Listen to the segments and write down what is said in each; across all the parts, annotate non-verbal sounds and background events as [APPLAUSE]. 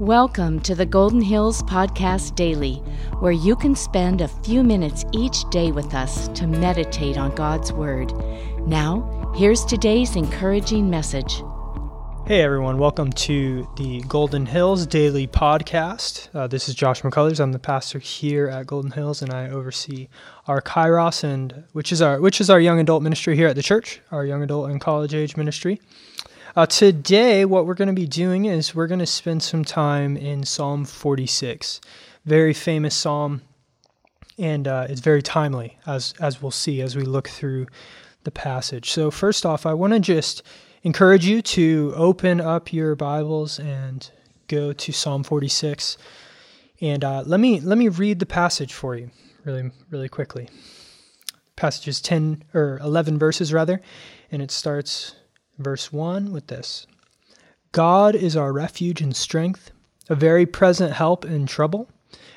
Welcome to the Golden Hills Podcast Daily, where you can spend a few minutes each day with us to meditate on God's Word. Now, here's today's encouraging message. Hey everyone, welcome to the Golden Hills Daily Podcast. Uh, this is Josh McCullers. I'm the pastor here at Golden Hills, and I oversee our Kairos, and which is our which is our young adult ministry here at the church, our young adult and college age ministry. Uh, today, what we're going to be doing is we're going to spend some time in Psalm 46, very famous psalm, and uh, it's very timely, as as we'll see as we look through the passage. So, first off, I want to just encourage you to open up your Bibles and go to Psalm 46, and uh, let me let me read the passage for you really really quickly. Passage is 10 or 11 verses rather, and it starts verse 1 with this God is our refuge and strength, a very present help in trouble.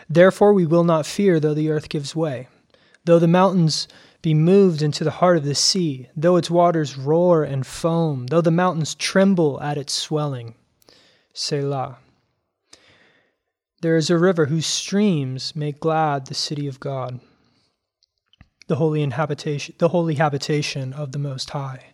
Therefore we will not fear though the earth gives way, though the mountains be moved into the heart of the sea, though its waters roar and foam, though the mountains tremble at its swelling. Selah. There is a river whose streams make glad the city of God, the holy habitation, the holy habitation of the Most High.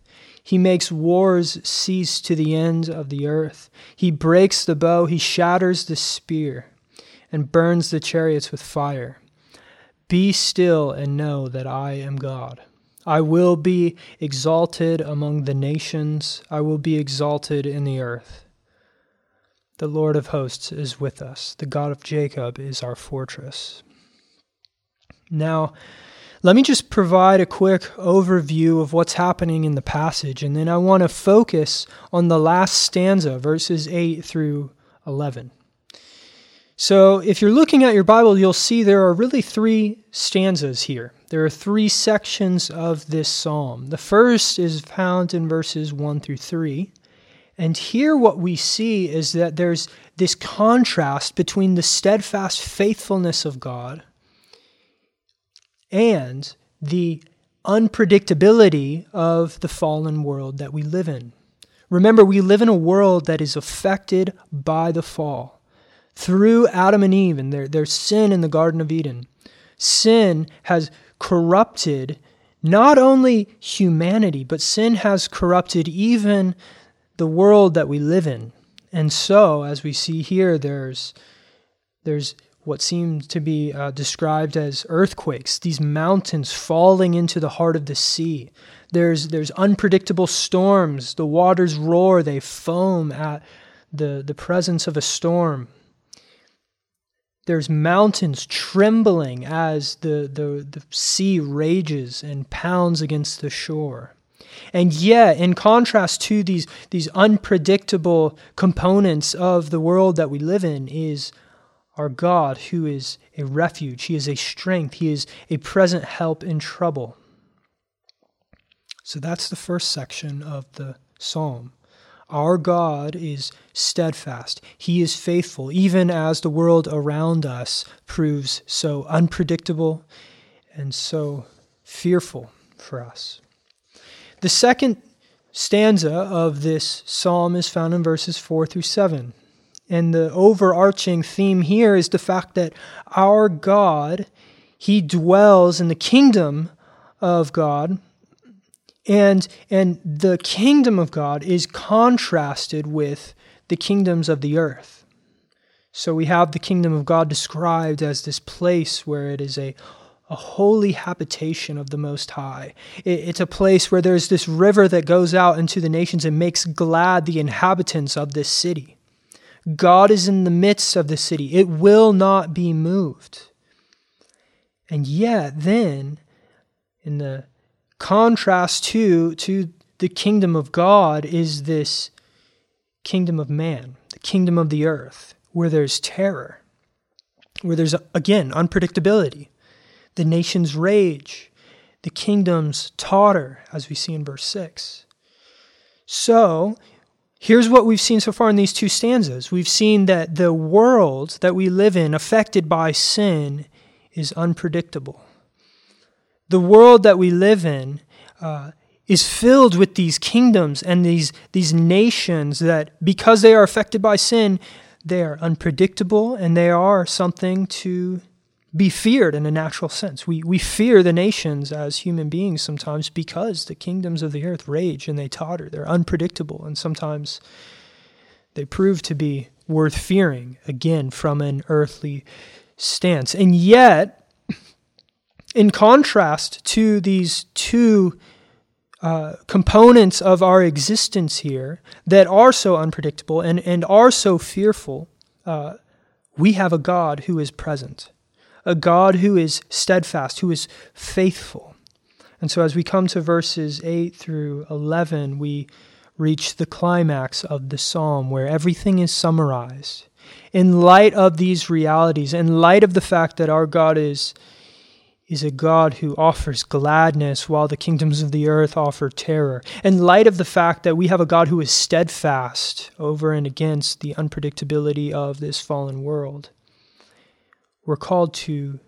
He makes wars cease to the end of the earth. He breaks the bow, he shatters the spear, and burns the chariots with fire. Be still and know that I am God. I will be exalted among the nations, I will be exalted in the earth. The Lord of hosts is with us, the God of Jacob is our fortress. Now, let me just provide a quick overview of what's happening in the passage, and then I want to focus on the last stanza, verses 8 through 11. So, if you're looking at your Bible, you'll see there are really three stanzas here. There are three sections of this psalm. The first is found in verses 1 through 3. And here, what we see is that there's this contrast between the steadfast faithfulness of God and the unpredictability of the fallen world that we live in. Remember, we live in a world that is affected by the fall. Through Adam and Eve and their, their sin in the Garden of Eden, sin has corrupted not only humanity, but sin has corrupted even the world that we live in. And so, as we see here, there's, there's what seem to be uh, described as earthquakes, these mountains falling into the heart of the sea. There's, there's unpredictable storms. The waters roar, they foam at the, the presence of a storm. There's mountains trembling as the, the, the sea rages and pounds against the shore. And yet, in contrast to these, these unpredictable components of the world that we live in, is our God, who is a refuge, He is a strength, He is a present help in trouble. So that's the first section of the psalm. Our God is steadfast. He is faithful, even as the world around us proves so unpredictable and so fearful for us. The second stanza of this psalm is found in verses 4 through 7. And the overarching theme here is the fact that our God, He dwells in the kingdom of God. And, and the kingdom of God is contrasted with the kingdoms of the earth. So we have the kingdom of God described as this place where it is a, a holy habitation of the Most High. It, it's a place where there's this river that goes out into the nations and makes glad the inhabitants of this city. God is in the midst of the city, it will not be moved. And yet, then, in the contrast to, to the kingdom of God, is this kingdom of man, the kingdom of the earth, where there's terror. where there's, again, unpredictability. The nations rage, the kingdoms totter, as we see in verse 6. So, here's what we've seen so far in these two stanzas we've seen that the world that we live in, affected by sin, is unpredictable. The world that we live in uh, is filled with these kingdoms and these, these nations that, because they are affected by sin, they are unpredictable and they are something to be feared in a natural sense. We, we fear the nations as human beings sometimes because the kingdoms of the earth rage and they totter. They're unpredictable and sometimes they prove to be worth fearing, again, from an earthly stance. And yet, in contrast to these two uh, components of our existence here that are so unpredictable and, and are so fearful, uh, we have a God who is present, a God who is steadfast, who is faithful. And so as we come to verses 8 through 11, we reach the climax of the psalm where everything is summarized. In light of these realities, in light of the fact that our God is is a God who offers gladness while the kingdoms of the earth offer terror. In light of the fact that we have a God who is steadfast over and against the unpredictability of this fallen world, we're called to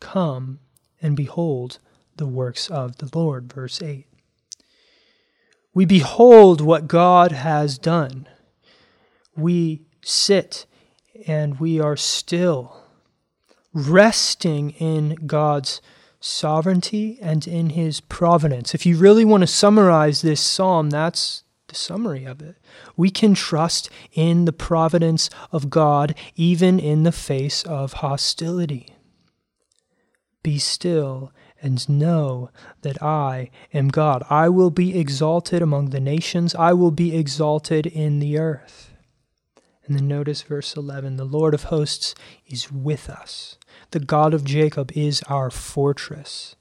come and behold the works of the Lord. Verse 8. We behold what God has done. We sit and we are still resting in God's sovereignty and in his providence. If you really want to summarize this psalm, that's the summary of it. We can trust in the providence of God even in the face of hostility. Be still and know that I am God. I will be exalted among the nations, I will be exalted in the earth. And then notice verse 11 the Lord of hosts is with us. The God of Jacob is our fortress.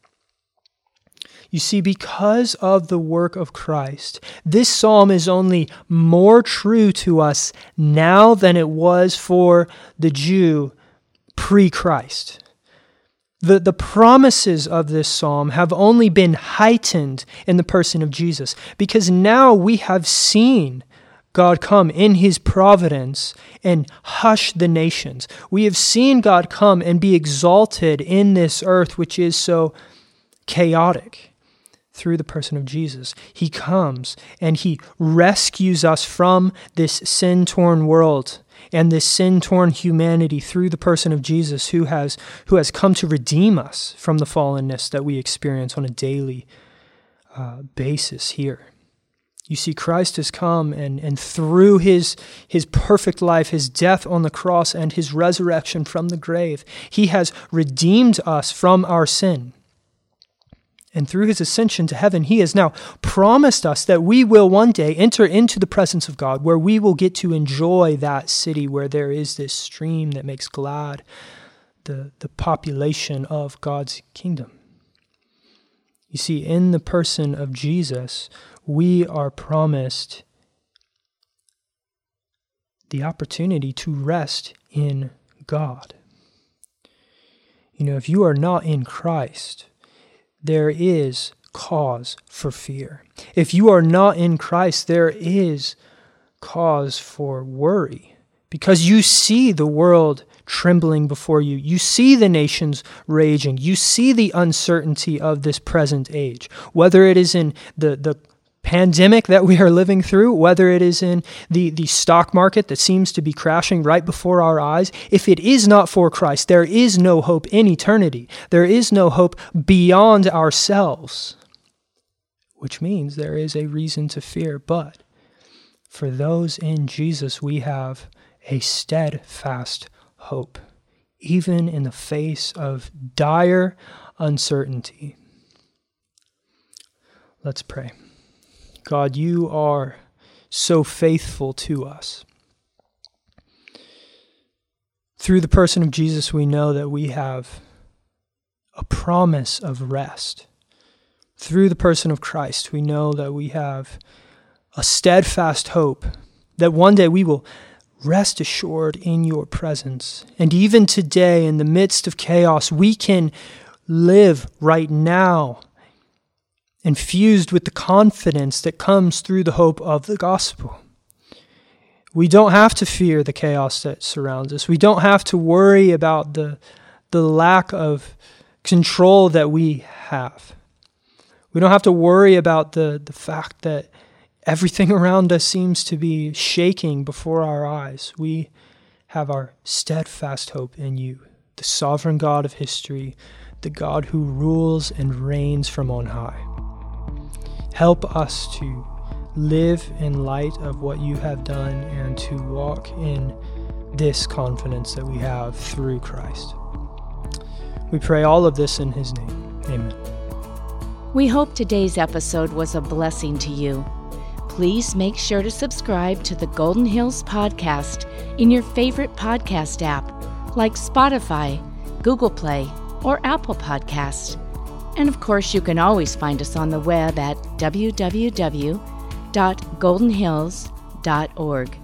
You see, because of the work of Christ, this psalm is only more true to us now than it was for the Jew pre Christ. The, the promises of this psalm have only been heightened in the person of Jesus because now we have seen God come in his providence and hush the nations. We have seen God come and be exalted in this earth, which is so chaotic through the person of Jesus. He comes and he rescues us from this sin torn world and this sin torn humanity through the person of Jesus who has, who has come to redeem us from the fallenness that we experience on a daily uh, basis here. You see, Christ has come and, and through his, his perfect life, his death on the cross, and his resurrection from the grave, he has redeemed us from our sin. And through his ascension to heaven, he has now promised us that we will one day enter into the presence of God, where we will get to enjoy that city where there is this stream that makes glad the, the population of God's kingdom. You see, in the person of Jesus, we are promised the opportunity to rest in God. You know, if you are not in Christ, there is cause for fear. If you are not in Christ, there is cause for worry because you see the world trembling before you. You see the nations raging. You see the uncertainty of this present age, whether it is in the, the pandemic that we are living through, whether it is in the, the stock market that seems to be crashing right before our eyes, if it is not for Christ, there is no hope in eternity. There is no hope beyond ourselves, which means there is a reason to fear. But for those in Jesus, we have a steadfast hope, even in the face of dire uncertainty. Let's pray. God, you are so faithful to us. Through the person of Jesus, we know that we have a promise of rest. Through the person of Christ, we know that we have a steadfast hope that one day we will rest assured in your presence. And even today, in the midst of chaos, we can live right now infused with the confidence that comes through the hope of the gospel. We don't have to fear the chaos that surrounds us. We don't have to worry about the, the lack of control that we have. We don't have to worry about the, the fact that everything [LAUGHS] around us seems to be shaking before our eyes. We have our steadfast hope in you, the sovereign God of history, the God who rules and reigns from on high. Help us to live in light of what you have done and to walk in this confidence that we have through Christ. We pray all of this in his name. Amen. We hope today's episode was a blessing to you. Please make sure to subscribe to the Golden Hills Podcast in your favorite podcast app like Spotify, Google Play, or Apple Podcast. And of course, you can always find us on the web at www.goldenhills.org.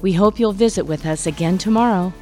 We hope you'll visit with us again tomorrow.